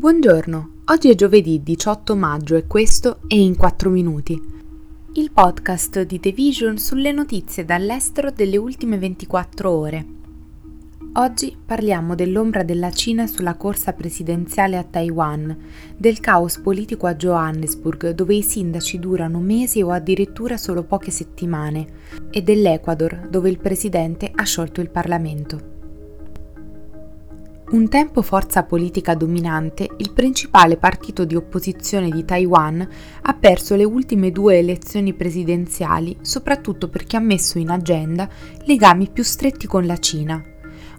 Buongiorno, oggi è giovedì 18 maggio e questo è In 4 Minuti, il podcast di The Vision sulle notizie dall'estero delle ultime 24 ore. Oggi parliamo dell'ombra della Cina sulla corsa presidenziale a Taiwan, del caos politico a Johannesburg dove i sindaci durano mesi o addirittura solo poche settimane, e dell'Ecuador dove il presidente ha sciolto il Parlamento. Un tempo forza politica dominante, il principale partito di opposizione di Taiwan ha perso le ultime due elezioni presidenziali soprattutto perché ha messo in agenda legami più stretti con la Cina.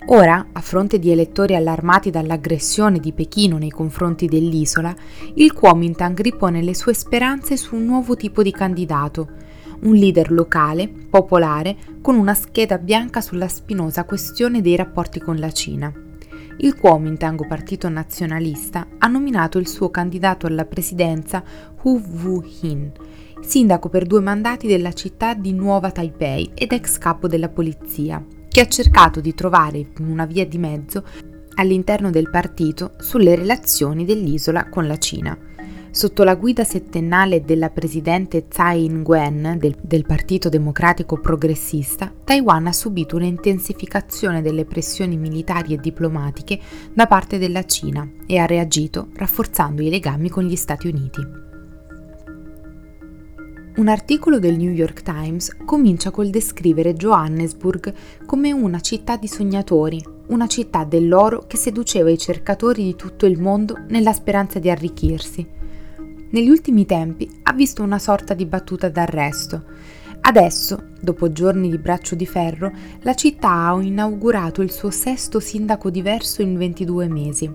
Ora, a fronte di elettori allarmati dall'aggressione di Pechino nei confronti dell'isola, il Kuomintang ripone le sue speranze su un nuovo tipo di candidato, un leader locale, popolare, con una scheda bianca sulla spinosa questione dei rapporti con la Cina il Kuomintang, partito nazionalista, ha nominato il suo candidato alla presidenza Hu Woo-hin, sindaco per due mandati della città di Nuova Taipei ed ex capo della polizia, che ha cercato di trovare una via di mezzo all'interno del partito sulle relazioni dell'isola con la Cina. Sotto la guida settennale della presidente Tsai Ing-wen del, del, Partito Democratico Progressista, Taiwan ha subito un'intensificazione delle pressioni militari e diplomatiche da parte della Cina e ha reagito rafforzando i legami con gli Stati Uniti. Un articolo del New York Times comincia col descrivere Johannesburg come una città di sognatori, una città dell'oro che seduceva i cercatori di tutto il mondo nella speranza di arricchirsi negli ultimi tempi ha visto una sorta di battuta d'arresto. Adesso, dopo giorni di braccio di ferro, la città ha inaugurato il suo sesto sindaco diverso in 22 mesi.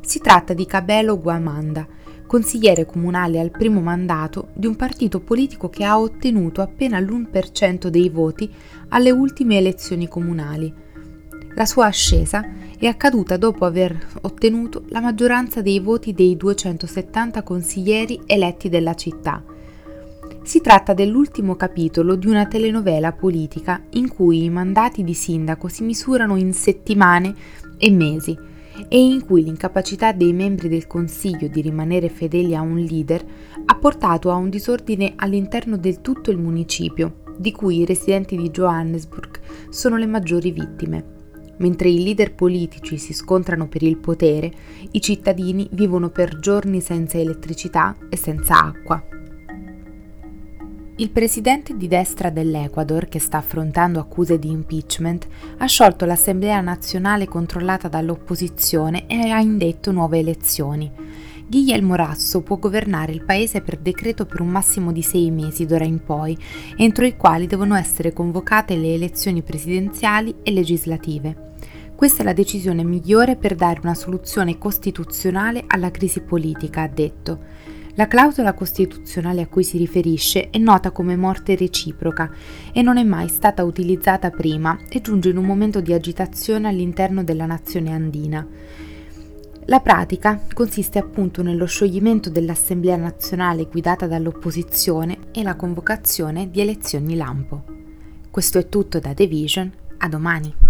Si tratta di Cabelo Guamanda, consigliere comunale al primo mandato di un partito politico che ha ottenuto appena l'1% dei voti alle ultime elezioni comunali. La sua ascesa è accaduta dopo aver ottenuto la maggioranza dei voti dei 270 consiglieri eletti della città. Si tratta dell'ultimo capitolo di una telenovela politica in cui i mandati di sindaco si misurano in settimane e mesi e in cui l'incapacità dei membri del Consiglio di rimanere fedeli a un leader ha portato a un disordine all'interno del tutto il municipio, di cui i residenti di Johannesburg sono le maggiori vittime. Mentre i leader politici si scontrano per il potere, i cittadini vivono per giorni senza elettricità e senza acqua. Il presidente di destra dell'Ecuador, che sta affrontando accuse di impeachment, ha sciolto l'Assemblea nazionale controllata dall'opposizione e ha indetto nuove elezioni. Guillermo Rasso può governare il paese per decreto per un massimo di sei mesi d'ora in poi, entro i quali devono essere convocate le elezioni presidenziali e legislative. Questa è la decisione migliore per dare una soluzione costituzionale alla crisi politica, ha detto. La clausola costituzionale a cui si riferisce è nota come morte reciproca e non è mai stata utilizzata prima e giunge in un momento di agitazione all'interno della nazione andina. La pratica consiste appunto nello scioglimento dell'Assemblea nazionale guidata dall'opposizione e la convocazione di elezioni lampo. Questo è tutto da The Vision, a domani.